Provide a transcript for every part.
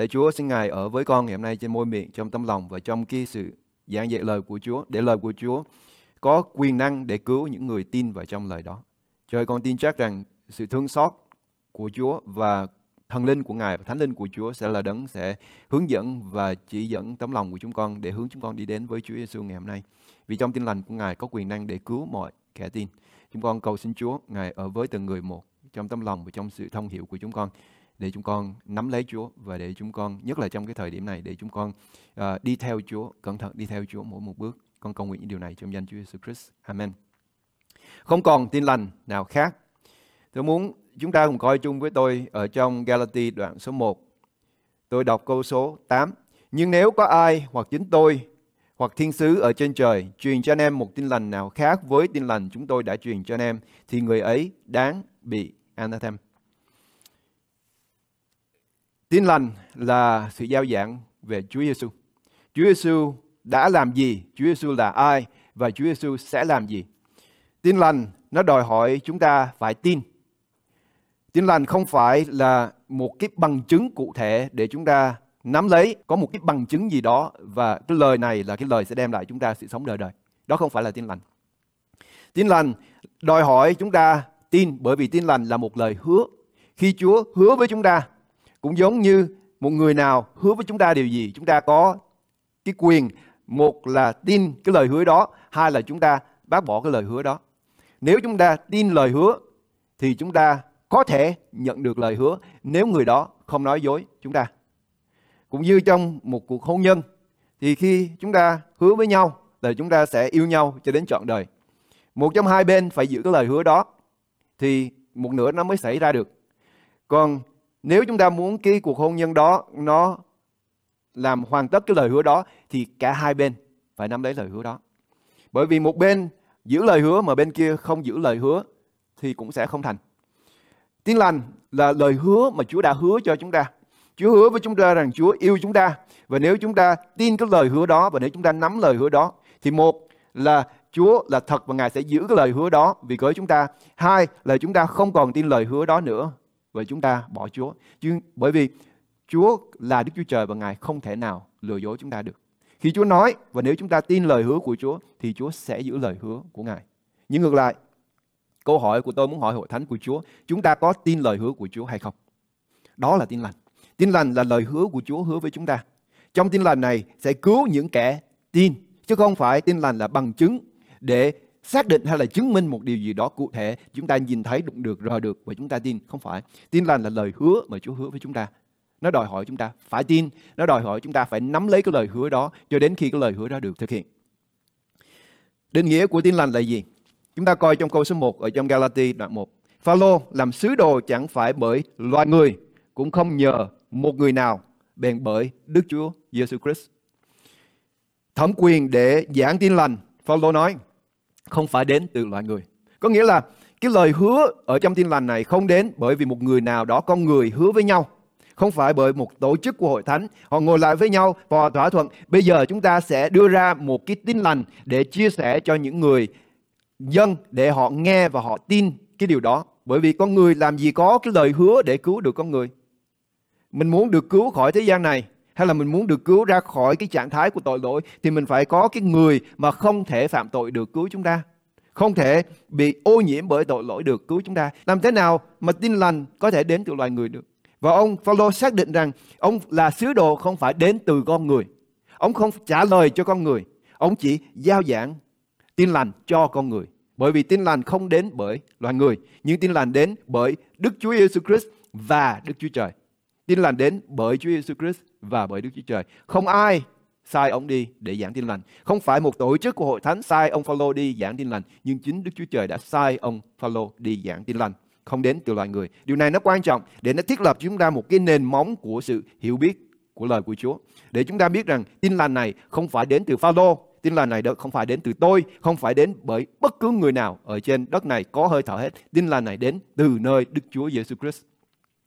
Lạy Chúa, xin Ngài ở với con ngày hôm nay trên môi miệng, trong tâm lòng và trong cái sự giảng dạy lời của Chúa, để lời của Chúa có quyền năng để cứu những người tin vào trong lời đó. Trời con tin chắc rằng sự thương xót của Chúa và thần linh của Ngài và thánh linh của Chúa sẽ là đấng sẽ hướng dẫn và chỉ dẫn tấm lòng của chúng con để hướng chúng con đi đến với Chúa Giêsu ngày hôm nay. Vì trong tin lành của Ngài có quyền năng để cứu mọi kẻ tin. Chúng con cầu xin Chúa Ngài ở với từng người một trong tấm lòng và trong sự thông hiểu của chúng con để chúng con nắm lấy Chúa và để chúng con nhất là trong cái thời điểm này để chúng con uh, đi theo Chúa cẩn thận đi theo Chúa mỗi một bước. Con cầu nguyện những điều này trong danh Chúa Jesus Christ. Amen. Không còn tin lành nào khác. Tôi muốn chúng ta cùng coi chung với tôi ở trong Galati đoạn số 1 tôi đọc câu số 8 nhưng nếu có ai hoặc chính tôi hoặc thiên sứ ở trên trời truyền cho anh em một tin lành nào khác với tin lành chúng tôi đã truyền cho anh em thì người ấy đáng bị anathema Tin lành là sự giao giảng về Chúa Giêsu. Chúa Giêsu đã làm gì? Chúa Giêsu là ai? Và Chúa Giêsu sẽ làm gì? Tin lành nó đòi hỏi chúng ta phải tin. Tin lành không phải là một cái bằng chứng cụ thể để chúng ta nắm lấy có một cái bằng chứng gì đó và cái lời này là cái lời sẽ đem lại chúng ta sự sống đời đời. Đó không phải là tin lành. Tin lành đòi hỏi chúng ta tin bởi vì tin lành là một lời hứa. Khi Chúa hứa với chúng ta cũng giống như một người nào hứa với chúng ta điều gì, chúng ta có cái quyền một là tin cái lời hứa đó, hai là chúng ta bác bỏ cái lời hứa đó. Nếu chúng ta tin lời hứa thì chúng ta có thể nhận được lời hứa nếu người đó không nói dối chúng ta. Cũng như trong một cuộc hôn nhân thì khi chúng ta hứa với nhau là chúng ta sẽ yêu nhau cho đến trọn đời. Một trong hai bên phải giữ cái lời hứa đó thì một nửa nó mới xảy ra được. Còn nếu chúng ta muốn cái cuộc hôn nhân đó nó làm hoàn tất cái lời hứa đó, thì cả hai bên phải nắm lấy lời hứa đó. Bởi vì một bên giữ lời hứa mà bên kia không giữ lời hứa thì cũng sẽ không thành. Tin lành là lời hứa mà Chúa đã hứa cho chúng ta. Chúa hứa với chúng ta rằng Chúa yêu chúng ta và nếu chúng ta tin cái lời hứa đó và nếu chúng ta nắm lời hứa đó, thì một là Chúa là thật và Ngài sẽ giữ cái lời hứa đó vì cớ chúng ta. Hai là chúng ta không còn tin lời hứa đó nữa và chúng ta bỏ Chúa. Chứ bởi vì Chúa là Đức Chúa Trời và Ngài không thể nào lừa dối chúng ta được. Khi Chúa nói và nếu chúng ta tin lời hứa của Chúa thì Chúa sẽ giữ lời hứa của Ngài. Nhưng ngược lại, câu hỏi của tôi muốn hỏi hội thánh của Chúa, chúng ta có tin lời hứa của Chúa hay không? Đó là tin lành. Tin lành là lời hứa của Chúa hứa với chúng ta. Trong tin lành này sẽ cứu những kẻ tin, chứ không phải tin lành là bằng chứng để xác định hay là chứng minh một điều gì đó cụ thể, chúng ta nhìn thấy đụng được, rờ được và chúng ta tin. Không phải. Tin lành là lời hứa mà Chúa hứa với chúng ta. Nó đòi hỏi chúng ta phải tin. Nó đòi hỏi chúng ta phải nắm lấy cái lời hứa đó cho đến khi cái lời hứa đó được thực hiện. Định nghĩa của tin lành là gì? Chúng ta coi trong câu số 1 ở trong Galati đoạn 1 Phaolô làm sứ đồ chẳng phải bởi loài người, cũng không nhờ một người nào bèn bởi Đức Chúa Giêsu Christ. Thẩm quyền để giảng tin lành Phaolô nói không phải đến từ loài người. Có nghĩa là cái lời hứa ở trong tin lành này không đến bởi vì một người nào đó con người hứa với nhau. Không phải bởi một tổ chức của hội thánh. Họ ngồi lại với nhau và họ thỏa thuận. Bây giờ chúng ta sẽ đưa ra một cái tin lành để chia sẻ cho những người dân để họ nghe và họ tin cái điều đó. Bởi vì con người làm gì có cái lời hứa để cứu được con người. Mình muốn được cứu khỏi thế gian này hay là mình muốn được cứu ra khỏi cái trạng thái của tội lỗi, thì mình phải có cái người mà không thể phạm tội được cứu chúng ta. Không thể bị ô nhiễm bởi tội lỗi được cứu chúng ta. Làm thế nào mà tin lành có thể đến từ loài người được? Và ông Phaolô xác định rằng ông là sứ đồ không phải đến từ con người. Ông không trả lời cho con người. Ông chỉ giao giảng tin lành cho con người. Bởi vì tin lành không đến bởi loài người, nhưng tin lành đến bởi Đức Chúa Giêsu Christ và Đức Chúa Trời. Tin lành đến bởi Chúa Giêsu Christ và bởi Đức Chúa Trời. Không ai sai ông đi để giảng tin lành. Không phải một tổ chức của hội thánh sai ông Phaolô đi giảng tin lành, nhưng chính Đức Chúa Trời đã sai ông Phaolô đi giảng tin lành, không đến từ loài người. Điều này nó quan trọng để nó thiết lập chúng ta một cái nền móng của sự hiểu biết của lời của Chúa. Để chúng ta biết rằng tin lành này không phải đến từ Phaolô, tin lành này không phải đến từ tôi, không phải đến bởi bất cứ người nào ở trên đất này có hơi thở hết. Tin lành này đến từ nơi Đức Chúa Giêsu Christ.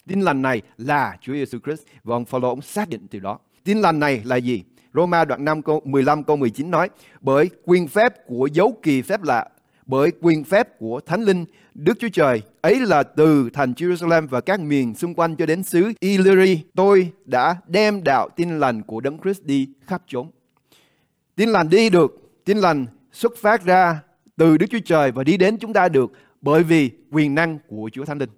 Tin lành này là Chúa Giêsu Christ và ông Phaolô ông xác định từ đó. Tin lành này là gì? Roma đoạn 5 câu 15 câu 19 nói bởi quyền phép của dấu kỳ phép lạ bởi quyền phép của Thánh Linh Đức Chúa Trời. Ấy là từ thành Jerusalem và các miền xung quanh cho đến xứ Illyri. Tôi đã đem đạo tin lành của Đấng Christ đi khắp chốn. Tin lành đi được, tin lành xuất phát ra từ Đức Chúa Trời và đi đến chúng ta được bởi vì quyền năng của Chúa Thánh Linh.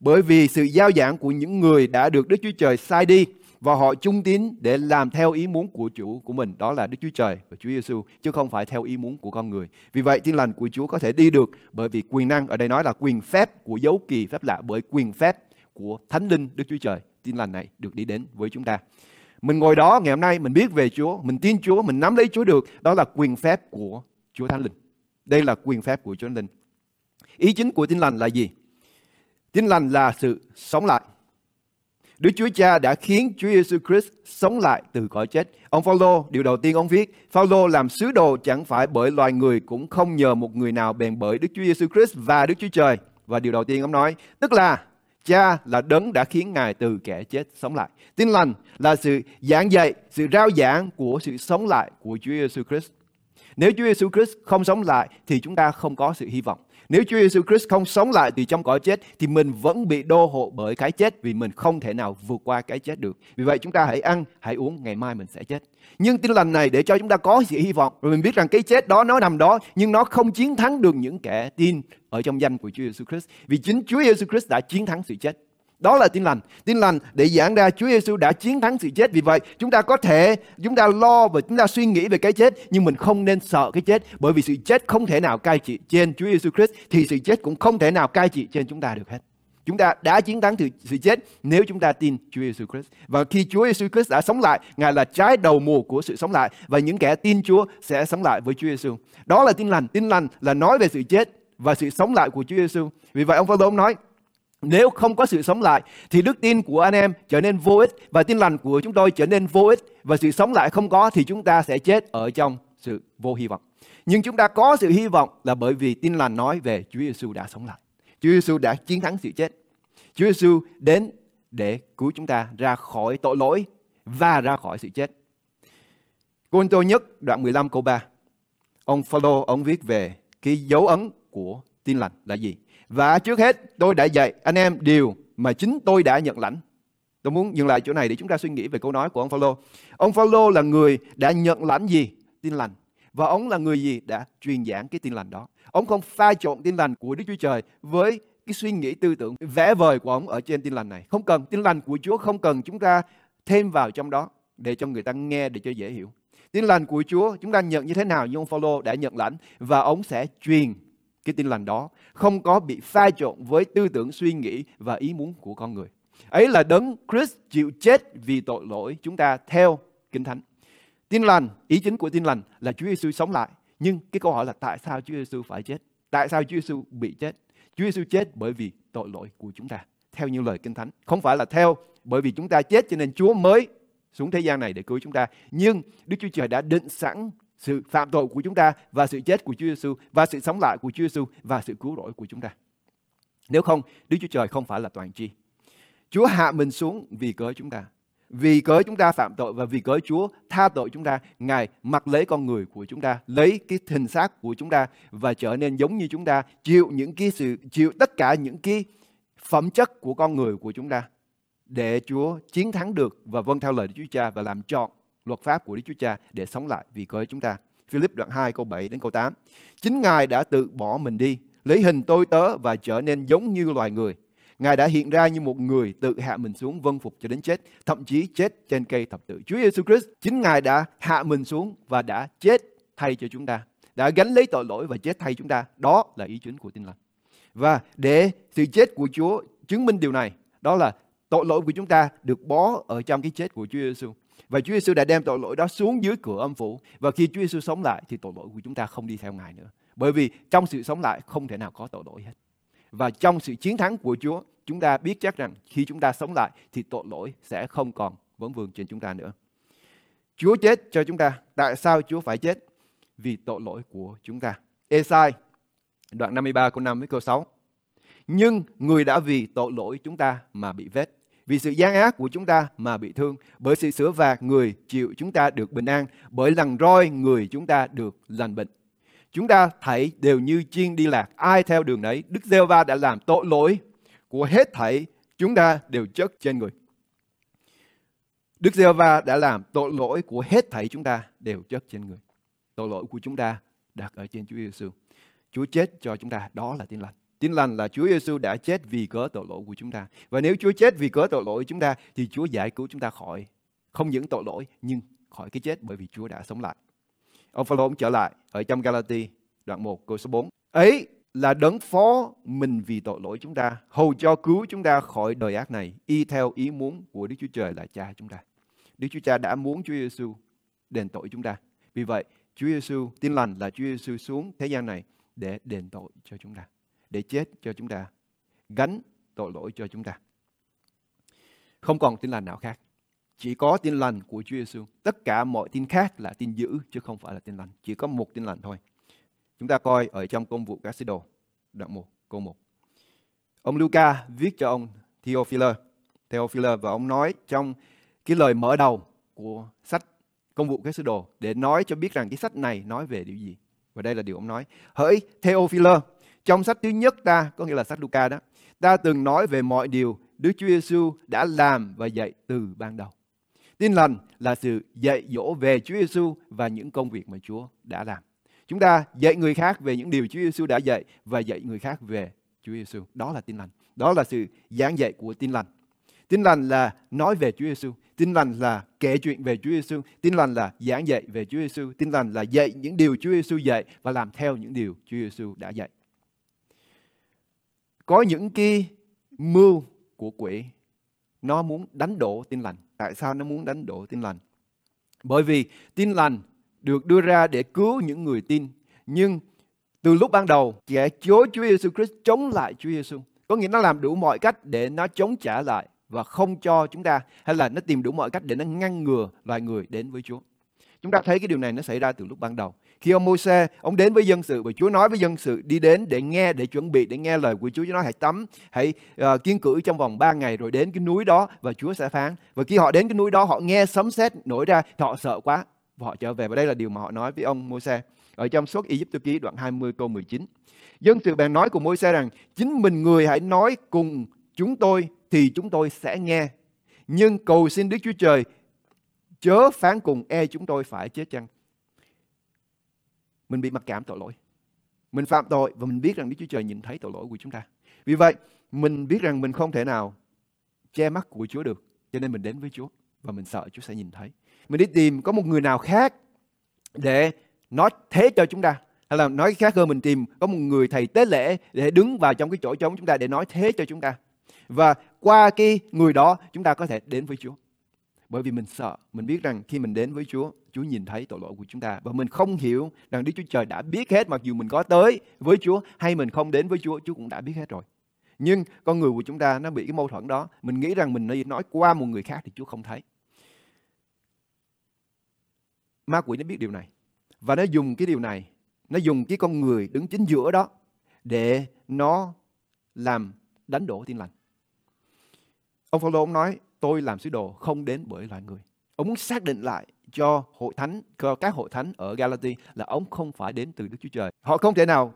Bởi vì sự giao giảng của những người đã được Đức Chúa Trời sai đi và họ trung tín để làm theo ý muốn của chủ của mình đó là Đức Chúa Trời và Chúa Giêsu chứ không phải theo ý muốn của con người. Vì vậy tin lành của Chúa có thể đi được bởi vì quyền năng ở đây nói là quyền phép của dấu kỳ phép lạ bởi quyền phép của Thánh Linh Đức Chúa Trời. Tin lành này được đi đến với chúng ta. Mình ngồi đó ngày hôm nay mình biết về Chúa, mình tin Chúa, mình nắm lấy Chúa được, đó là quyền phép của Chúa Thánh Linh. Đây là quyền phép của Chúa Thánh Linh. Ý chính của tin lành là gì? Tin lành là sự sống lại. Đức Chúa Cha đã khiến Chúa Giêsu Christ sống lại từ cõi chết. Ông Phaolô điều đầu tiên ông viết, Phaolô làm sứ đồ chẳng phải bởi loài người cũng không nhờ một người nào bèn bởi Đức Chúa Giêsu Christ và Đức Chúa Trời. Và điều đầu tiên ông nói, tức là Cha là đấng đã khiến Ngài từ kẻ chết sống lại. Tin lành là sự giảng dạy, sự rao giảng của sự sống lại của Chúa Giêsu Christ. Nếu Chúa Giêsu Christ không sống lại thì chúng ta không có sự hy vọng. Nếu Chúa Giêsu Christ không sống lại từ trong cõi chết thì mình vẫn bị đô hộ bởi cái chết vì mình không thể nào vượt qua cái chết được. Vì vậy chúng ta hãy ăn, hãy uống, ngày mai mình sẽ chết. Nhưng tin lành này để cho chúng ta có sự hy vọng. Rồi mình biết rằng cái chết đó nó nằm đó nhưng nó không chiến thắng được những kẻ tin ở trong danh của Chúa Giêsu Christ. Vì chính Chúa Giêsu Christ đã chiến thắng sự chết. Đó là tin lành. Tin lành để giảng ra Chúa Giêsu đã chiến thắng sự chết. Vì vậy, chúng ta có thể chúng ta lo và chúng ta suy nghĩ về cái chết, nhưng mình không nên sợ cái chết, bởi vì sự chết không thể nào cai trị trên Chúa Giêsu Christ thì sự chết cũng không thể nào cai trị trên chúng ta được hết. Chúng ta đã chiến thắng sự sự chết nếu chúng ta tin Chúa Giêsu Christ. Và khi Chúa Giêsu Christ đã sống lại, Ngài là trái đầu mùa của sự sống lại và những kẻ tin Chúa sẽ sống lại với Chúa Giêsu. Đó là tin lành. Tin lành là nói về sự chết và sự sống lại của Chúa Giêsu. Vì vậy ông Phaolô nói nếu không có sự sống lại, thì đức tin của anh em trở nên vô ích và tin lành của chúng tôi trở nên vô ích và sự sống lại không có thì chúng ta sẽ chết ở trong sự vô hy vọng. Nhưng chúng ta có sự hy vọng là bởi vì tin lành nói về Chúa Giêsu đã sống lại. Chúa Giêsu đã chiến thắng sự chết. Chúa Giêsu đến để cứu chúng ta ra khỏi tội lỗi và ra khỏi sự chết. Côn Tô nhất đoạn 15 câu 3. Ông Phaolô ông viết về cái dấu ấn của tin lành là gì? Và trước hết, tôi đã dạy anh em điều mà chính tôi đã nhận lãnh. Tôi muốn dừng lại chỗ này để chúng ta suy nghĩ về câu nói của ông Phaolô. Ông Phaolô là người đã nhận lãnh gì? Tin lành. Và ông là người gì đã truyền giảng cái tin lành đó. Ông không pha trộn tin lành của Đức Chúa Trời với cái suy nghĩ tư tưởng vẽ vời của ông ở trên tin lành này. Không cần tin lành của Chúa không cần chúng ta thêm vào trong đó để cho người ta nghe, để cho dễ hiểu. Tin lành của Chúa chúng ta nhận như thế nào như ông Phaolô đã nhận lãnh và ông sẽ truyền cái tin lành đó không có bị pha trộn với tư tưởng suy nghĩ và ý muốn của con người. Ấy là đấng Christ chịu chết vì tội lỗi chúng ta theo Kinh Thánh. Tin lành, ý chính của tin lành là Chúa Giêsu sống lại. Nhưng cái câu hỏi là tại sao Chúa Giêsu phải chết? Tại sao Chúa Giêsu bị chết? Chúa Giêsu chết bởi vì tội lỗi của chúng ta. Theo như lời Kinh Thánh. Không phải là theo bởi vì chúng ta chết cho nên Chúa mới xuống thế gian này để cứu chúng ta. Nhưng Đức Chúa Trời đã định sẵn sự phạm tội của chúng ta và sự chết của Chúa Giêsu và sự sống lại của Chúa Giêsu và sự cứu rỗi của chúng ta. Nếu không, Đức Chúa Trời không phải là toàn tri. Chúa hạ mình xuống vì cớ chúng ta. Vì cớ chúng ta phạm tội và vì cớ Chúa tha tội chúng ta, Ngài mặc lấy con người của chúng ta, lấy cái hình xác của chúng ta và trở nên giống như chúng ta, chịu những cái sự chịu tất cả những cái phẩm chất của con người của chúng ta để Chúa chiến thắng được và vâng theo lời Đức Chúa Cha và làm trọn luật pháp của Đức Chúa Cha để sống lại vì cớ chúng ta. Philip đoạn 2 câu 7 đến câu 8. Chính Ngài đã tự bỏ mình đi, lấy hình tôi tớ và trở nên giống như loài người. Ngài đã hiện ra như một người tự hạ mình xuống vâng phục cho đến chết, thậm chí chết trên cây thập tự. Chúa Giêsu Christ chính Ngài đã hạ mình xuống và đã chết thay cho chúng ta, đã gánh lấy tội lỗi và chết thay chúng ta. Đó là ý chính của tin lành. Và để sự chết của Chúa chứng minh điều này, đó là tội lỗi của chúng ta được bó ở trong cái chết của Chúa Giêsu. Và Chúa Giêsu đã đem tội lỗi đó xuống dưới cửa âm phủ. Và khi Chúa Giêsu sống lại thì tội lỗi của chúng ta không đi theo Ngài nữa. Bởi vì trong sự sống lại không thể nào có tội lỗi hết. Và trong sự chiến thắng của Chúa, chúng ta biết chắc rằng khi chúng ta sống lại thì tội lỗi sẽ không còn vấn vương trên chúng ta nữa. Chúa chết cho chúng ta. Tại sao Chúa phải chết? Vì tội lỗi của chúng ta. Esai đoạn 53 câu 5 với câu 6. Nhưng người đã vì tội lỗi chúng ta mà bị vết vì sự gian ác của chúng ta mà bị thương, bởi sự sửa phạt người chịu chúng ta được bình an, bởi lần roi người chúng ta được lành bệnh. Chúng ta thảy đều như chiên đi lạc, ai theo đường nấy Đức giê va đã làm tội lỗi của hết thảy chúng ta đều chất trên người. Đức giê va đã làm tội lỗi của hết thảy chúng ta đều chất trên người. Tội lỗi của chúng ta đặt ở trên Chúa Giêsu. Chúa chết cho chúng ta, đó là tin lành. Tin lành là Chúa Giêsu đã chết vì cớ tội lỗi của chúng ta. Và nếu Chúa chết vì cớ tội lỗi của chúng ta thì Chúa giải cứu chúng ta khỏi không những tội lỗi nhưng khỏi cái chết bởi vì Chúa đã sống lại. Ông Phaolô trở lại ở trong Galati đoạn 1 câu số 4. Ấy là đấng phó mình vì tội lỗi chúng ta, hầu cho cứu chúng ta khỏi đời ác này, y theo ý muốn của Đức Chúa Trời là Cha chúng ta. Đức Chúa Cha đã muốn Chúa Giêsu đền tội chúng ta. Vì vậy, Chúa Giêsu tin lành là Chúa Giêsu xuống thế gian này để đền tội cho chúng ta, để chết cho chúng ta, gánh tội lỗi cho chúng ta. Không còn tin lành nào khác. Chỉ có tin lành của Chúa Giêsu. Tất cả mọi tin khác là tin dữ chứ không phải là tin lành. Chỉ có một tin lành thôi. Chúng ta coi ở trong công vụ các sứ đồ, đoạn 1, câu 1. Ông Luca viết cho ông Theophilus, Theophilus và ông nói trong cái lời mở đầu của sách công vụ các sứ đồ để nói cho biết rằng cái sách này nói về điều gì. Và đây là điều ông nói. Hỡi Theophilus, trong sách thứ nhất ta, có nghĩa là sách Luca đó, ta từng nói về mọi điều Đức Chúa Giêsu đã làm và dạy từ ban đầu. Tin lành là sự dạy dỗ về Chúa Giêsu và những công việc mà Chúa đã làm. Chúng ta dạy người khác về những điều Chúa Giêsu đã dạy và dạy người khác về Chúa Giêsu. Đó là tin lành. Đó là sự giảng dạy của tin lành. Tin lành là nói về Chúa Giêsu. Tin lành là kể chuyện về Chúa Giêsu. Tin lành là giảng dạy về Chúa Giêsu. Tin lành là dạy những điều Chúa Giêsu dạy và làm theo những điều Chúa Giêsu đã dạy. Có những cái mưu của quỷ nó muốn đánh đổ tin lành. Tại sao nó muốn đánh đổ tin lành? Bởi vì tin lành được đưa ra để cứu những người tin. Nhưng từ lúc ban đầu, kẻ chối Chúa Giêsu Christ chống lại Chúa Giêsu. Có nghĩa nó làm đủ mọi cách để nó chống trả lại và không cho chúng ta hay là nó tìm đủ mọi cách để nó ngăn ngừa loài người đến với Chúa. Chúng ta thấy cái điều này nó xảy ra từ lúc ban đầu. Khi ông Môi-se, ông đến với dân sự và Chúa nói với dân sự đi đến để nghe, để chuẩn bị, để nghe lời của Chúa. Chúa nói hãy tắm, hãy uh, kiên cử trong vòng 3 ngày rồi đến cái núi đó và Chúa sẽ phán. Và khi họ đến cái núi đó, họ nghe sấm sét nổi ra, thì họ sợ quá và họ trở về. Và đây là điều mà họ nói với ông Môi-se ở trong suốt Egypt ký đoạn 20 câu 19. Dân sự bèn nói cùng Môi-se rằng chính mình người hãy nói cùng chúng tôi thì chúng tôi sẽ nghe. Nhưng cầu xin Đức Chúa Trời chớ phán cùng e chúng tôi phải chết chăng. Mình bị mặc cảm tội lỗi. Mình phạm tội và mình biết rằng Đức Chúa Trời nhìn thấy tội lỗi của chúng ta. Vì vậy, mình biết rằng mình không thể nào che mắt của Chúa được. Cho nên mình đến với Chúa và mình sợ Chúa sẽ nhìn thấy. Mình đi tìm có một người nào khác để nói thế cho chúng ta. Hay là nói khác hơn mình tìm có một người thầy tế lễ để đứng vào trong cái chỗ trống chúng ta để nói thế cho chúng ta. Và qua cái người đó chúng ta có thể đến với Chúa. Bởi vì mình sợ, mình biết rằng khi mình đến với Chúa, Chúa nhìn thấy tội lỗi của chúng ta. Và mình không hiểu rằng Đức Chúa Trời đã biết hết mặc dù mình có tới với Chúa hay mình không đến với Chúa, Chúa cũng đã biết hết rồi. Nhưng con người của chúng ta nó bị cái mâu thuẫn đó. Mình nghĩ rằng mình nói qua một người khác thì Chúa không thấy. Ma quỷ nó biết điều này. Và nó dùng cái điều này, nó dùng cái con người đứng chính giữa đó để nó làm đánh đổ tin lành. Ông Phaolô ông nói tôi làm sứ đồ không đến bởi loài người. Ông muốn xác định lại cho hội thánh, cho các hội thánh ở Galatia là ông không phải đến từ Đức Chúa Trời. Họ không thể nào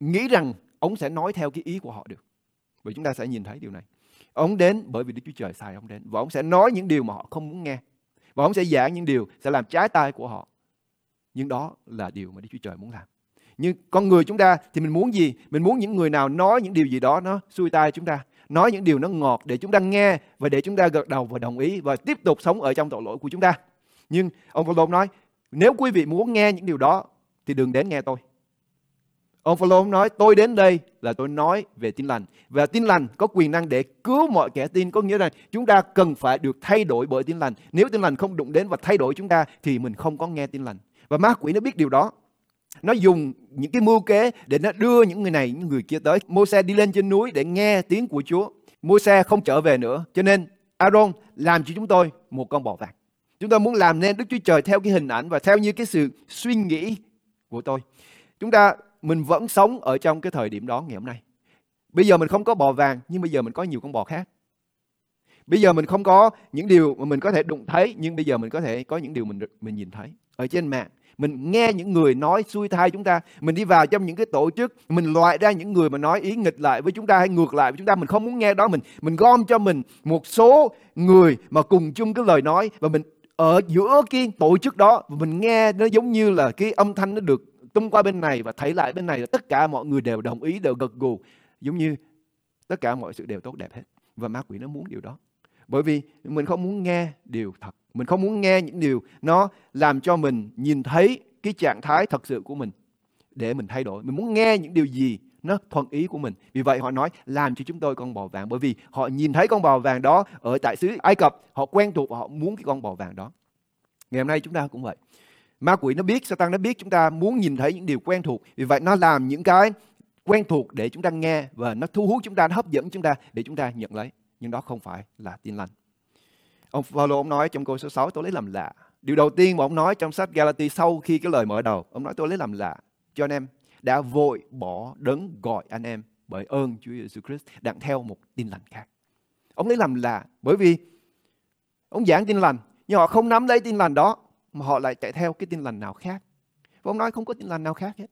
nghĩ rằng ông sẽ nói theo cái ý của họ được. Bởi chúng ta sẽ nhìn thấy điều này. Ông đến bởi vì Đức Chúa Trời sai ông đến. Và ông sẽ nói những điều mà họ không muốn nghe. Và ông sẽ giảng những điều sẽ làm trái tai của họ. Nhưng đó là điều mà Đức Chúa Trời muốn làm. Nhưng con người chúng ta thì mình muốn gì? Mình muốn những người nào nói những điều gì đó nó xuôi tai chúng ta nói những điều nó ngọt để chúng ta nghe và để chúng ta gật đầu và đồng ý và tiếp tục sống ở trong tội lỗi của chúng ta. Nhưng ông Phaolô nói, nếu quý vị muốn nghe những điều đó thì đừng đến nghe tôi. Ông Phaolô nói, tôi đến đây là tôi nói về tin lành. Và tin lành có quyền năng để cứu mọi kẻ tin. Có nghĩa là chúng ta cần phải được thay đổi bởi tin lành. Nếu tin lành không đụng đến và thay đổi chúng ta thì mình không có nghe tin lành. Và ma quỷ nó biết điều đó. Nó dùng những cái mưu kế để nó đưa những người này, những người kia tới. Môi-se đi lên trên núi để nghe tiếng của Chúa. Môi-se không trở về nữa. Cho nên Aaron làm cho chúng tôi một con bò vàng. Chúng tôi muốn làm nên Đức Chúa Trời theo cái hình ảnh và theo như cái sự suy nghĩ của tôi. Chúng ta, mình vẫn sống ở trong cái thời điểm đó ngày hôm nay. Bây giờ mình không có bò vàng, nhưng bây giờ mình có nhiều con bò khác. Bây giờ mình không có những điều mà mình có thể đụng thấy nhưng bây giờ mình có thể có những điều mình mình nhìn thấy ở trên mạng. Mình nghe những người nói xuôi thai chúng ta, mình đi vào trong những cái tổ chức, mình loại ra những người mà nói ý nghịch lại với chúng ta hay ngược lại với chúng ta, mình không muốn nghe đó, mình mình gom cho mình một số người mà cùng chung cái lời nói và mình ở giữa cái tổ chức đó và mình nghe nó giống như là cái âm thanh nó được tung qua bên này và thấy lại bên này là tất cả mọi người đều đồng ý đều gật gù giống như tất cả mọi sự đều tốt đẹp hết và ma quỷ nó muốn điều đó bởi vì mình không muốn nghe điều thật. Mình không muốn nghe những điều nó làm cho mình nhìn thấy cái trạng thái thật sự của mình để mình thay đổi. Mình muốn nghe những điều gì nó thuận ý của mình. Vì vậy họ nói, làm cho chúng tôi con bò vàng. Bởi vì họ nhìn thấy con bò vàng đó ở tại xứ Ai Cập, họ quen thuộc và họ muốn cái con bò vàng đó. Ngày hôm nay chúng ta cũng vậy. Ma quỷ nó biết, Satan nó biết chúng ta muốn nhìn thấy những điều quen thuộc. Vì vậy nó làm những cái quen thuộc để chúng ta nghe và nó thu hút chúng ta, nó hấp dẫn chúng ta để chúng ta nhận lấy nhưng đó không phải là tin lành ông Phaolô, ông nói trong câu số 6 tôi lấy làm lạ điều đầu tiên mà ông nói trong sách Galati sau khi cái lời mở đầu, ông nói, tôi lấy làm lạ cho anh em, đã vội bỏ đấng gọi anh em bởi ơn Chúa Giêsu Christ đặng theo một tin lành khác. Ông lấy làm lạ bởi vì ông giảng tin lành, nhưng họ không nắm lấy tin lành đó, mà họ lại chạy theo cái tin lành nào khác. Và ông nói không có tin lành nào khác hết.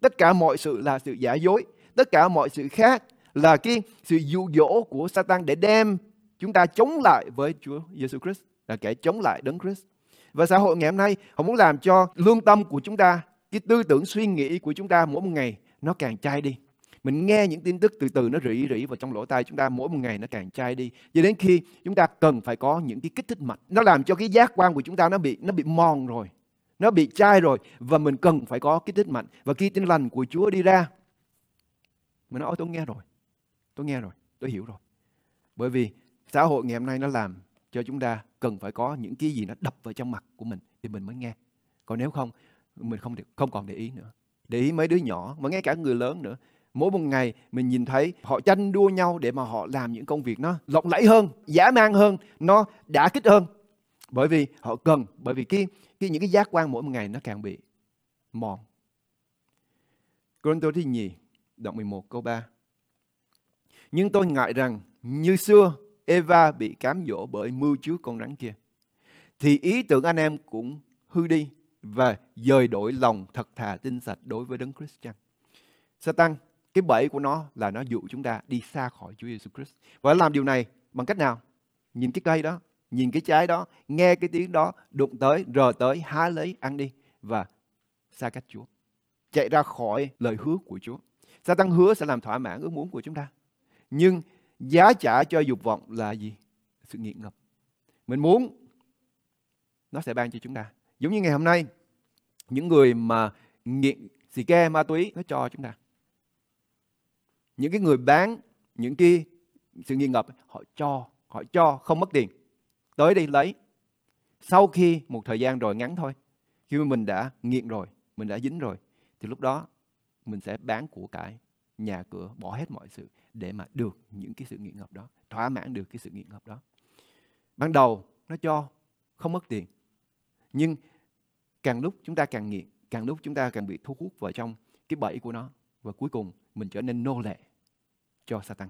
Tất cả mọi sự là sự giả dối. Tất cả mọi sự khác là cái sự dụ dỗ của Satan để đem chúng ta chống lại với Chúa Giêsu Christ, là kẻ chống lại đấng Christ. Và xã hội ngày hôm nay, họ muốn làm cho lương tâm của chúng ta, cái tư tưởng suy nghĩ của chúng ta mỗi một ngày nó càng chai đi. Mình nghe những tin tức từ từ nó rỉ rỉ vào trong lỗ tai chúng ta mỗi một ngày nó càng chai đi. Cho đến khi chúng ta cần phải có những cái kích thích mạnh, nó làm cho cái giác quan của chúng ta nó bị nó bị mòn rồi, nó bị chai rồi, và mình cần phải có kích thích mạnh. Và khi tin lành của Chúa đi ra, mình nói tôi nghe rồi tôi nghe rồi tôi hiểu rồi. Bởi vì xã hội ngày hôm nay nó làm cho chúng ta cần phải có những cái gì nó đập vào trong mặt của mình thì mình mới nghe. Còn nếu không mình không không còn để ý nữa. Để ý mấy đứa nhỏ mà ngay cả người lớn nữa. Mỗi một ngày mình nhìn thấy họ tranh đua nhau để mà họ làm những công việc nó lộng lẫy hơn giả mang hơn nó đã kích hơn. Bởi vì họ cần bởi vì cái, cái những cái giác quan mỗi một ngày nó càng bị mòn. Corinto thứ nhì đoạn 11 câu 3 nhưng tôi ngại rằng như xưa Eva bị cám dỗ bởi mưu trước con rắn kia thì ý tưởng anh em cũng hư đi và dời đổi lòng thật thà tinh sạch đối với đấng Christ chăng? Satan, cái bẫy của nó là nó dụ chúng ta đi xa khỏi Chúa Giêsu Christ. Và làm điều này bằng cách nào? Nhìn cái cây đó, nhìn cái trái đó, nghe cái tiếng đó, đụng tới, rờ tới, há lấy, ăn đi và xa cách Chúa. Chạy ra khỏi lời hứa của Chúa. Satan hứa sẽ làm thỏa mãn ước muốn của chúng ta. Nhưng giá trả cho dục vọng là gì? Sự nghiện ngập. Mình muốn nó sẽ ban cho chúng ta. Giống như ngày hôm nay, những người mà nghiện xì ke ma túy nó cho chúng ta. Những cái người bán những cái sự nghiện ngập họ cho, họ cho không mất tiền. Tới đây lấy. Sau khi một thời gian rồi ngắn thôi, khi mà mình đã nghiện rồi, mình đã dính rồi thì lúc đó mình sẽ bán của cải, nhà cửa, bỏ hết mọi sự để mà được những cái sự nghiện ngập đó, thỏa mãn được cái sự nghiện ngập đó. Ban đầu nó cho không mất tiền. Nhưng càng lúc chúng ta càng nghiện, càng lúc chúng ta càng bị thu hút vào trong cái bẫy của nó và cuối cùng mình trở nên nô lệ cho Satan.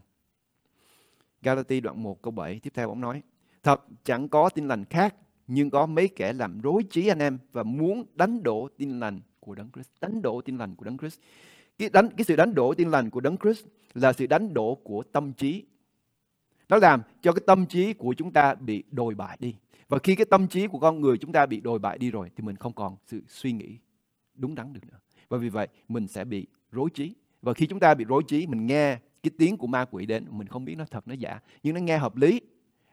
Galati đoạn 1 câu 7 tiếp theo ông nói Thật chẳng có tin lành khác nhưng có mấy kẻ làm rối trí anh em và muốn đánh đổ tin lành của Đấng Christ. Đánh đổ tin lành của Đấng Christ. Cái, đánh, cái sự đánh đổ tin lành của Đấng Christ là sự đánh đổ của tâm trí. Nó làm cho cái tâm trí của chúng ta bị đồi bại đi. Và khi cái tâm trí của con người chúng ta bị đồi bại đi rồi thì mình không còn sự suy nghĩ đúng đắn được nữa. Và vì vậy mình sẽ bị rối trí. Và khi chúng ta bị rối trí mình nghe cái tiếng của ma quỷ đến mình không biết nó thật nó giả nhưng nó nghe hợp lý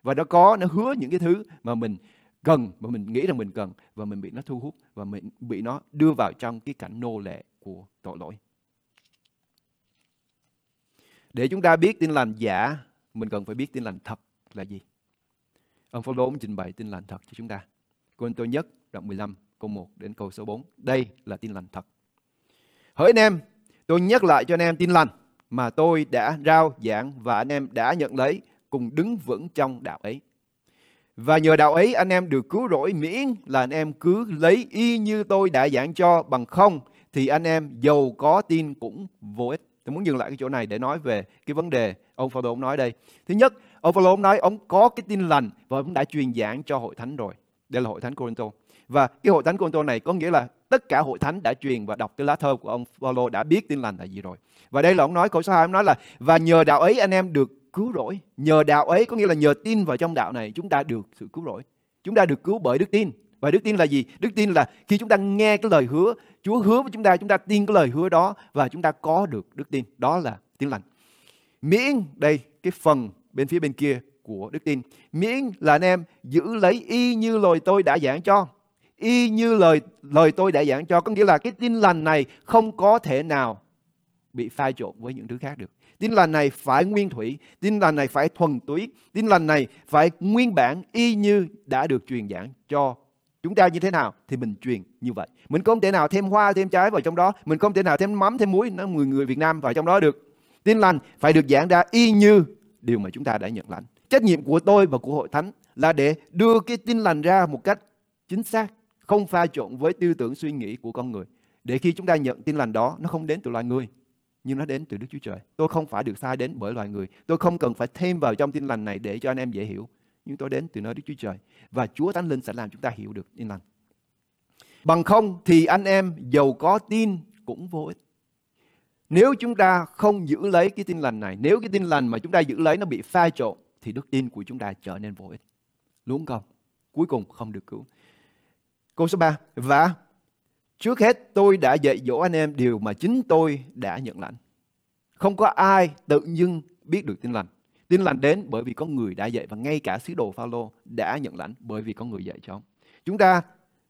và nó có nó hứa những cái thứ mà mình cần mà mình nghĩ rằng mình cần và mình bị nó thu hút và mình bị nó đưa vào trong cái cảnh nô lệ của tội lỗi. Để chúng ta biết tin lành giả, mình cần phải biết tin lành thật là gì. Ông Phaolô trình bày tin lành thật cho chúng ta. Cô tôi nhất đoạn 15 câu 1 đến câu số 4. Đây là tin lành thật. Hỡi anh em, tôi nhắc lại cho anh em tin lành mà tôi đã rao giảng và anh em đã nhận lấy cùng đứng vững trong đạo ấy. Và nhờ đạo ấy anh em được cứu rỗi miễn là anh em cứ lấy y như tôi đã giảng cho bằng không thì anh em giàu có tin cũng vô ích. Tôi muốn dừng lại cái chỗ này để nói về cái vấn đề ông Phaolô ông nói đây. Thứ nhất, ông Phaolô ông nói ông có cái tin lành và ông đã truyền giảng cho hội thánh rồi. Đây là hội thánh Corinto. Và cái hội thánh Corinto này có nghĩa là tất cả hội thánh đã truyền và đọc cái lá thơ của ông Phaolô đã biết tin lành là gì rồi. Và đây là ông nói câu số 2 ông nói là và nhờ đạo ấy anh em được cứu rỗi. Nhờ đạo ấy có nghĩa là nhờ tin vào trong đạo này chúng ta được sự cứu rỗi. Chúng ta được cứu bởi đức tin. Và đức tin là gì? Đức tin là khi chúng ta nghe cái lời hứa, Chúa hứa với chúng ta, chúng ta tin cái lời hứa đó và chúng ta có được đức tin. Đó là tin lành. Miễn đây cái phần bên phía bên kia của đức tin. Miễn là anh em giữ lấy y như lời tôi đã giảng cho. Y như lời lời tôi đã giảng cho. Có nghĩa là cái tin lành này không có thể nào bị pha trộn với những thứ khác được. Tin lành này phải nguyên thủy, tin lành này phải thuần túy, tin lành này phải nguyên bản y như đã được truyền giảng cho chúng ta như thế nào thì mình truyền như vậy. Mình không thể nào thêm hoa, thêm trái vào trong đó, mình không thể nào thêm mắm, thêm muối, nó người người Việt Nam vào trong đó được. Tin lành phải được giảng ra y như điều mà chúng ta đã nhận lãnh. Trách nhiệm của tôi và của hội thánh là để đưa cái tin lành ra một cách chính xác, không pha trộn với tư tưởng suy nghĩ của con người. Để khi chúng ta nhận tin lành đó, nó không đến từ loài người, nhưng nó đến từ Đức Chúa Trời. Tôi không phải được sai đến bởi loài người. Tôi không cần phải thêm vào trong tin lành này để cho anh em dễ hiểu. Nhưng tôi đến từ nơi Đức Chúa Trời. Và Chúa Thánh Linh sẽ làm chúng ta hiểu được tin lành. Bằng không thì anh em giàu có tin cũng vô ích. Nếu chúng ta không giữ lấy cái tin lành này, nếu cái tin lành mà chúng ta giữ lấy nó bị pha trộn, thì đức tin của chúng ta trở nên vô ích. Đúng không? Cuối cùng không được cứu. Câu số 3. Và trước hết tôi đã dạy dỗ anh em điều mà chính tôi đã nhận lãnh. Không có ai tự nhiên biết được tin lành. Tin lành đến bởi vì có người đã dạy và ngay cả sứ đồ Phaolô đã nhận lãnh bởi vì có người dạy cho ông. Chúng ta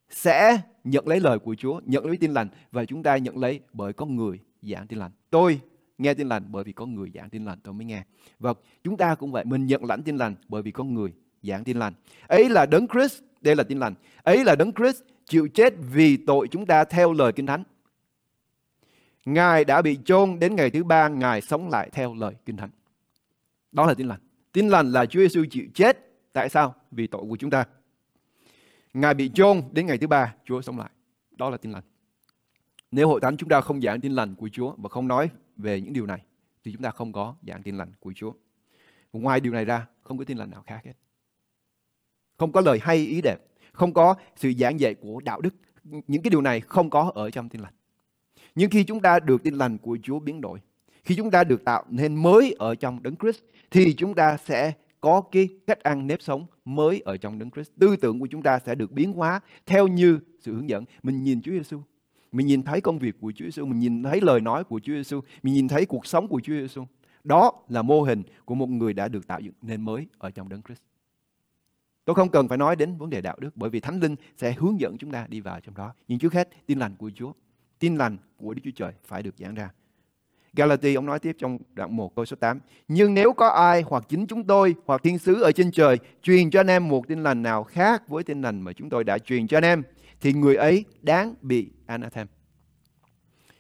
sẽ nhận lấy lời của Chúa, nhận lấy tin lành và chúng ta nhận lấy bởi có người giảng tin lành. Tôi nghe tin lành bởi vì có người giảng tin lành tôi mới nghe. Và chúng ta cũng vậy, mình nhận lãnh tin lành bởi vì có người giảng tin lành. Ấy là đấng Christ, đây là tin lành. Ấy là đấng Christ chịu chết vì tội chúng ta theo lời Kinh Thánh. Ngài đã bị chôn đến ngày thứ ba, Ngài sống lại theo lời Kinh Thánh. Đó là tin lành. Tin lành là Chúa Giêsu chịu chết. Tại sao? Vì tội của chúng ta. Ngài bị chôn đến ngày thứ ba, Chúa sống lại. Đó là tin lành. Nếu hội thánh chúng ta không giảng tin lành của Chúa và không nói về những điều này thì chúng ta không có giảng tin lành của Chúa. Ngoài điều này ra, không có tin lành nào khác hết. Không có lời hay ý đẹp, không có sự giảng dạy của đạo đức. Những cái điều này không có ở trong tin lành. Nhưng khi chúng ta được tin lành của Chúa biến đổi, khi chúng ta được tạo nên mới ở trong Đấng Christ thì chúng ta sẽ có cái cách ăn nếp sống mới ở trong Đấng Christ. Tư tưởng của chúng ta sẽ được biến hóa theo như sự hướng dẫn. Mình nhìn Chúa Giêsu, mình nhìn thấy công việc của Chúa Giêsu, mình nhìn thấy lời nói của Chúa Giêsu, mình nhìn thấy cuộc sống của Chúa Giêsu. Đó là mô hình của một người đã được tạo dựng nên mới ở trong Đấng Christ. Tôi không cần phải nói đến vấn đề đạo đức bởi vì Thánh Linh sẽ hướng dẫn chúng ta đi vào trong đó. Nhưng trước hết, tin lành của Chúa, tin lành của Đức Chúa Trời phải được giảng ra. Galati, ông nói tiếp trong đoạn 1 câu số 8. Nhưng nếu có ai hoặc chính chúng tôi hoặc thiên sứ ở trên trời truyền cho anh em một tin lành nào khác với tin lành mà chúng tôi đã truyền cho anh em, thì người ấy đáng bị anathema.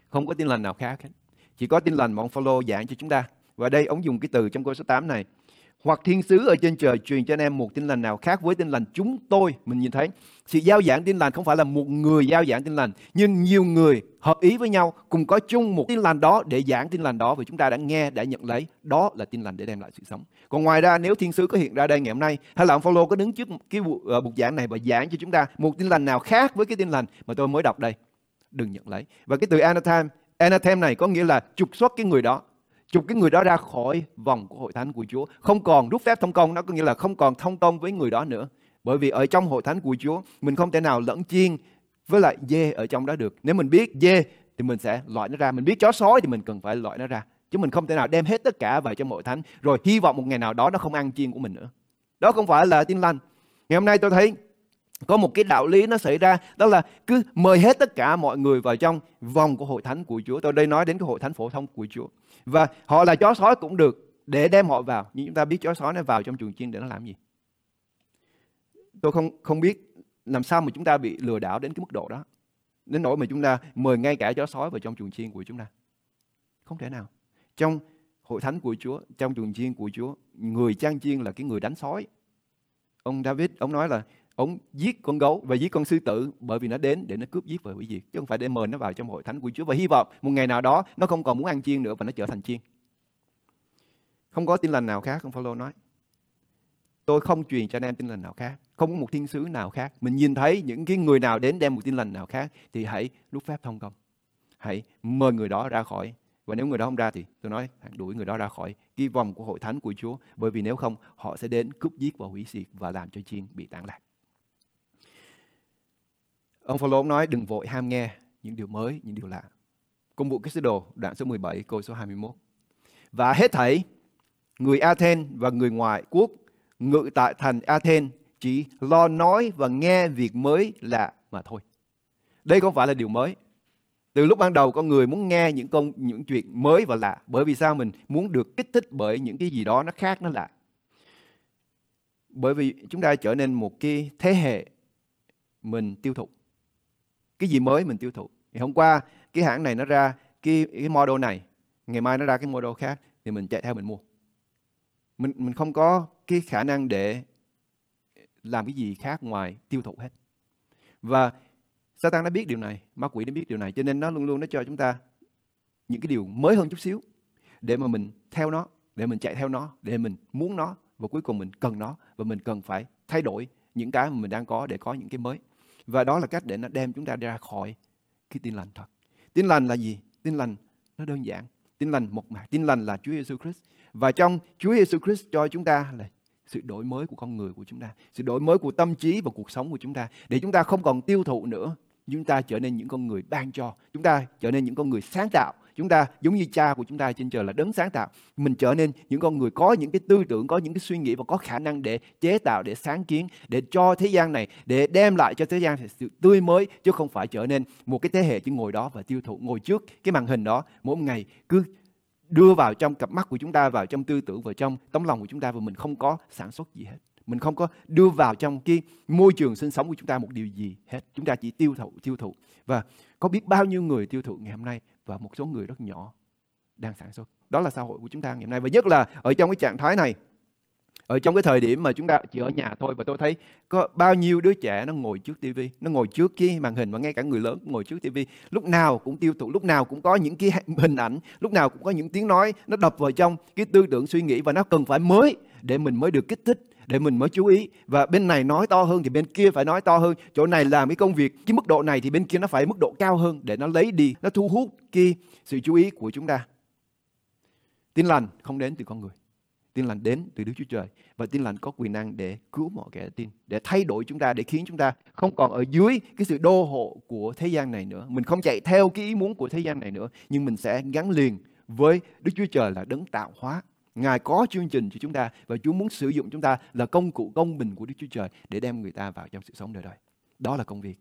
Không có tin lành nào khác hết. Chỉ có tin lành mà ông Phaolô giảng cho chúng ta. Và đây, ông dùng cái từ trong câu số 8 này hoặc thiên sứ ở trên trời truyền cho anh em một tin lành nào khác với tin lành chúng tôi. Mình nhìn thấy sự giao giảng tin lành không phải là một người giao giảng tin lành, nhưng nhiều người hợp ý với nhau cùng có chung một tin lành đó để giảng tin lành đó và chúng ta đã nghe, đã nhận lấy. Đó là tin lành để đem lại sự sống. Còn ngoài ra nếu thiên sứ có hiện ra đây ngày hôm nay hay là ông Phaolô có đứng trước cái ờ, buộc giảng này và giảng cho chúng ta một tin lành nào khác với cái tin lành mà tôi mới đọc đây, đừng nhận lấy. Và cái từ anathema, anathema này có nghĩa là trục xuất cái người đó chụp cái người đó ra khỏi vòng của hội thánh của Chúa. Không còn rút phép thông công, nó có nghĩa là không còn thông công với người đó nữa. Bởi vì ở trong hội thánh của Chúa, mình không thể nào lẫn chiên với lại dê ở trong đó được. Nếu mình biết dê thì mình sẽ loại nó ra. Mình biết chó sói thì mình cần phải loại nó ra. Chứ mình không thể nào đem hết tất cả vào trong hội thánh rồi hy vọng một ngày nào đó nó không ăn chiên của mình nữa. Đó không phải là tin lành. Ngày hôm nay tôi thấy có một cái đạo lý nó xảy ra đó là cứ mời hết tất cả mọi người vào trong vòng của hội thánh của Chúa. Tôi đây nói đến cái hội thánh phổ thông của Chúa. Và họ là chó sói cũng được để đem họ vào. Nhưng chúng ta biết chó sói nó vào trong chuồng chiên để nó làm gì? Tôi không không biết làm sao mà chúng ta bị lừa đảo đến cái mức độ đó. Đến nỗi mà chúng ta mời ngay cả chó sói vào trong chuồng chiên của chúng ta. Không thể nào. Trong hội thánh của Chúa, trong chuồng chiên của Chúa, người trang chiên là cái người đánh sói. Ông David, ông nói là ông giết con gấu và giết con sư tử bởi vì nó đến để nó cướp giết và hủy diệt, chứ không phải để mời nó vào trong hội thánh của Chúa và hy vọng một ngày nào đó nó không còn muốn ăn chiên nữa và nó trở thành chiên không có tin lành nào khác không Phaolô nói tôi không truyền cho anh em tin lành nào khác. Không có một thiên sứ nào khác. Mình nhìn thấy những cái người nào đến đem một tin lành nào khác thì hãy rút phép thông công. Hãy mời người đó ra khỏi. Và nếu người đó không ra thì tôi nói, đuổi người đó ra khỏi cái vòng của hội thánh của Chúa. Bởi vì nếu không, họ sẽ đến cướp giết và hủy diệt và làm cho chiên bị tản lạc. Ông Phaolô nói đừng vội ham nghe những điều mới, những điều lạ. Công vụ cái sứ đồ đoạn số 17 câu số 21. Và hết thảy người Athens và người ngoại quốc ngự tại thành Athens chỉ lo nói và nghe việc mới lạ mà thôi. Đây không phải là điều mới. Từ lúc ban đầu con người muốn nghe những công những chuyện mới và lạ. Bởi vì sao mình muốn được kích thích bởi những cái gì đó nó khác nó lạ. Bởi vì chúng ta trở nên một cái thế hệ mình tiêu thụ. Cái gì mới mình tiêu thụ. Thì hôm qua cái hãng này nó ra cái, cái model này, ngày mai nó ra cái model khác thì mình chạy theo mình mua. Mình mình không có cái khả năng để làm cái gì khác ngoài tiêu thụ hết. Và Satan đã biết điều này, ma quỷ đã biết điều này cho nên nó luôn luôn nó cho chúng ta những cái điều mới hơn chút xíu để mà mình theo nó, để mình chạy theo nó, để mình muốn nó và cuối cùng mình cần nó và mình cần phải thay đổi những cái mà mình đang có để có những cái mới. Và đó là cách để nó đem chúng ta ra khỏi cái tin lành thật. Tin lành là gì? Tin lành nó đơn giản. Tin lành một mặt. Tin lành là Chúa Giêsu Christ. Và trong Chúa Giêsu Christ cho chúng ta là sự đổi mới của con người của chúng ta, sự đổi mới của tâm trí và cuộc sống của chúng ta để chúng ta không còn tiêu thụ nữa, chúng ta trở nên những con người ban cho, chúng ta trở nên những con người sáng tạo, chúng ta giống như cha của chúng ta trên trời là đấng sáng tạo, mình trở nên những con người có những cái tư tưởng, có những cái suy nghĩ và có khả năng để chế tạo, để sáng kiến, để cho thế gian này, để đem lại cho thế gian sự tươi mới chứ không phải trở nên một cái thế hệ chỉ ngồi đó và tiêu thụ ngồi trước cái màn hình đó mỗi ngày cứ đưa vào trong cặp mắt của chúng ta, vào trong tư tưởng, vào trong tấm lòng của chúng ta và mình không có sản xuất gì hết. Mình không có đưa vào trong cái môi trường sinh sống của chúng ta một điều gì hết. Chúng ta chỉ tiêu thụ, tiêu thụ. Và có biết bao nhiêu người tiêu thụ ngày hôm nay và một số người rất nhỏ đang sản xuất. Đó là xã hội của chúng ta ngày hôm nay. Và nhất là ở trong cái trạng thái này, ở trong cái thời điểm mà chúng ta chỉ ở nhà thôi và tôi thấy có bao nhiêu đứa trẻ nó ngồi trước tivi nó ngồi trước cái màn hình và ngay cả người lớn cũng ngồi trước tivi lúc nào cũng tiêu thụ lúc nào cũng có những cái hình ảnh lúc nào cũng có những tiếng nói nó đập vào trong cái tư tưởng suy nghĩ và nó cần phải mới để mình mới được kích thích để mình mới chú ý. Và bên này nói to hơn thì bên kia phải nói to hơn. Chỗ này làm cái công việc cái mức độ này thì bên kia nó phải mức độ cao hơn để nó lấy đi nó thu hút kia sự chú ý của chúng ta. Tin lành không đến từ con người. Tin lành đến từ Đức Chúa Trời. Và tin lành có quyền năng để cứu mọi kẻ tin, để thay đổi chúng ta, để khiến chúng ta không còn ở dưới cái sự đô hộ của thế gian này nữa. Mình không chạy theo cái ý muốn của thế gian này nữa, nhưng mình sẽ gắn liền với Đức Chúa Trời là đấng tạo hóa. Ngài có chương trình cho chúng ta và Chúa muốn sử dụng chúng ta là công cụ công bình của Đức Chúa Trời để đem người ta vào trong sự sống đời đời. Đó là công việc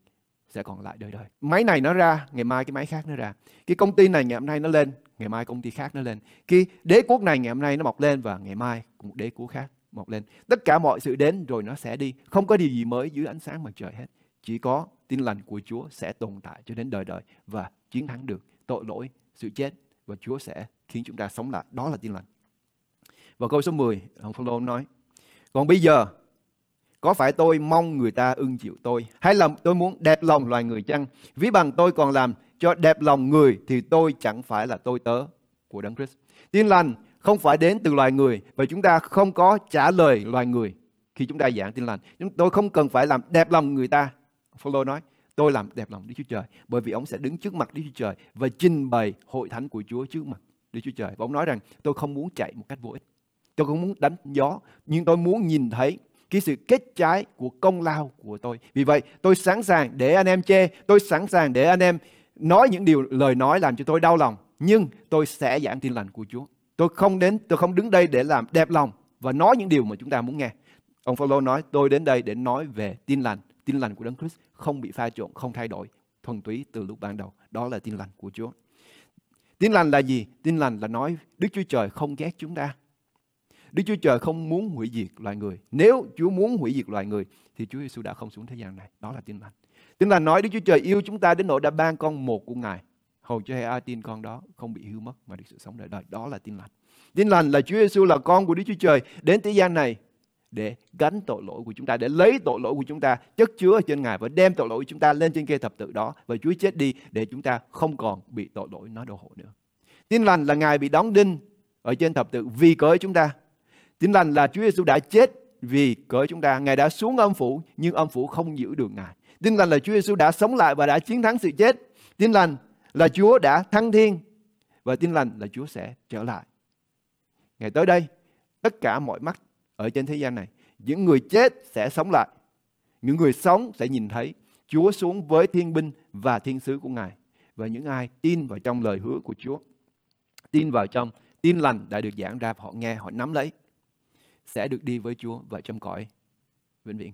sẽ còn lại đời đời. Máy này nó ra, ngày mai cái máy khác nó ra. Cái công ty này ngày hôm nay nó lên, ngày mai công ty khác nó lên. Cái đế quốc này ngày hôm nay nó mọc lên và ngày mai một đế quốc khác mọc lên. Tất cả mọi sự đến rồi nó sẽ đi. Không có điều gì mới dưới ánh sáng mặt trời hết. Chỉ có tin lành của Chúa sẽ tồn tại cho đến đời đời và chiến thắng được tội lỗi, sự chết và Chúa sẽ khiến chúng ta sống lại. Đó là tin lành. Và câu số 10, ông Phaolô nói: "Còn bây giờ có phải tôi mong người ta ưng chịu tôi hay là tôi muốn đẹp lòng loài người chăng? Ví bằng tôi còn làm cho đẹp lòng người thì tôi chẳng phải là tôi tớ của Đấng Christ. Tin lành không phải đến từ loài người và chúng ta không có trả lời loài người khi chúng ta giảng tin lành. Chúng tôi không cần phải làm đẹp lòng người ta. Phaolô nói, tôi làm đẹp lòng Đức Chúa Trời bởi vì ông sẽ đứng trước mặt Đức Chúa Trời và trình bày hội thánh của Chúa trước mặt Đức Chúa Trời. Và ông nói rằng tôi không muốn chạy một cách vô ích. Tôi không muốn đánh gió, nhưng tôi muốn nhìn thấy cái sự kết trái của công lao của tôi. Vì vậy, tôi sẵn sàng để anh em chê, tôi sẵn sàng để anh em nói những điều lời nói làm cho tôi đau lòng, nhưng tôi sẽ giảng tin lành của Chúa. Tôi không đến, tôi không đứng đây để làm đẹp lòng và nói những điều mà chúng ta muốn nghe. Ông Phaolô nói, tôi đến đây để nói về tin lành, tin lành của Đấng Christ không bị pha trộn, không thay đổi, thuần túy từ lúc ban đầu. Đó là tin lành của Chúa. Tin lành là gì? Tin lành là nói Đức Chúa Trời không ghét chúng ta. Đức Chúa Trời không muốn hủy diệt loài người. Nếu Chúa muốn hủy diệt loài người thì Chúa Giêsu đã không xuống thế gian này. Đó là tin lành. Tin lành nói Đức Chúa Trời yêu chúng ta đến nỗi đã ban con một của Ngài. Hầu cho ai tin con đó không bị hư mất mà được sự sống đời đời. Đó là tin lành. Tin lành là Chúa Giêsu là con của Đức Chúa Trời đến thế gian này để gánh tội lỗi của chúng ta, để lấy tội lỗi của chúng ta chất chứa ở trên Ngài và đem tội lỗi của chúng ta lên trên cây thập tự đó và Chúa chết đi để chúng ta không còn bị tội lỗi nó đổ hộ nữa. Tin lành là Ngài bị đóng đinh ở trên thập tự vì cớ chúng ta Tin lành là Chúa Giêsu đã chết vì cỡ chúng ta. Ngài đã xuống âm phủ nhưng âm phủ không giữ được Ngài. Tin lành là Chúa Giêsu đã sống lại và đã chiến thắng sự chết. Tin lành là Chúa đã thăng thiên và tin lành là Chúa sẽ trở lại. Ngày tới đây, tất cả mọi mắt ở trên thế gian này, những người chết sẽ sống lại. Những người sống sẽ nhìn thấy Chúa xuống với thiên binh và thiên sứ của Ngài. Và những ai tin vào trong lời hứa của Chúa, tin vào trong tin lành đã được giảng ra, họ nghe, họ nắm lấy, sẽ được đi với Chúa và trong cõi vĩnh viễn.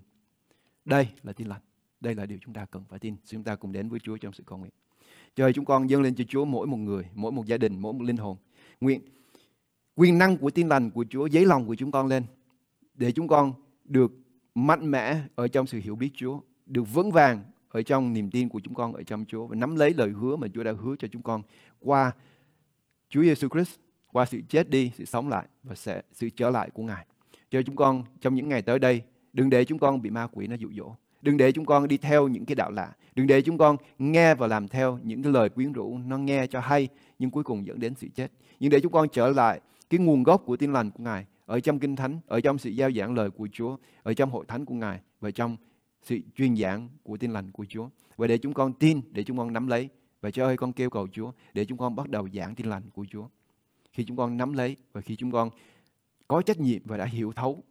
Đây là tin lành. Đây là điều chúng ta cần phải tin. Chúng ta cùng đến với Chúa trong sự cầu nguyện. Trời chúng con dâng lên cho Chúa mỗi một người, mỗi một gia đình, mỗi một linh hồn. Nguyện quyền năng của tin lành của Chúa giấy lòng của chúng con lên để chúng con được mạnh mẽ ở trong sự hiểu biết Chúa, được vững vàng ở trong niềm tin của chúng con ở trong Chúa và nắm lấy lời hứa mà Chúa đã hứa cho chúng con qua Chúa Giêsu Christ, qua sự chết đi, sự sống lại và sẽ sự trở lại của Ngài. Cho chúng con trong những ngày tới đây, đừng để chúng con bị ma quỷ nó dụ dỗ. Đừng để chúng con đi theo những cái đạo lạ. Đừng để chúng con nghe và làm theo những cái lời quyến rũ nó nghe cho hay nhưng cuối cùng dẫn đến sự chết. Nhưng để chúng con trở lại cái nguồn gốc của tin lành của Ngài ở trong kinh thánh, ở trong sự giao giảng lời của Chúa, ở trong hội thánh của Ngài và trong sự truyền giảng của tin lành của Chúa. Và để chúng con tin, để chúng con nắm lấy. Và cho ơi con kêu cầu Chúa để chúng con bắt đầu giảng tin lành của Chúa. Khi chúng con nắm lấy và khi chúng con có trách nhiệm và đã hiểu thấu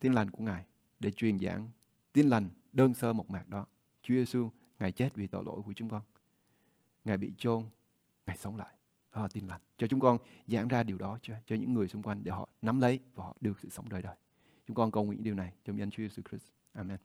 tin lành của Ngài để truyền giảng tin lành đơn sơ một mạc đó. Chúa Giêsu Ngài chết vì tội lỗi của chúng con. Ngài bị chôn, Ngài sống lại. Đó là tin lành. Cho chúng con giảng ra điều đó cho, cho những người xung quanh để họ nắm lấy và họ được sự sống đời đời. Chúng con cầu nguyện điều này trong danh Chúa Giêsu Christ. Amen.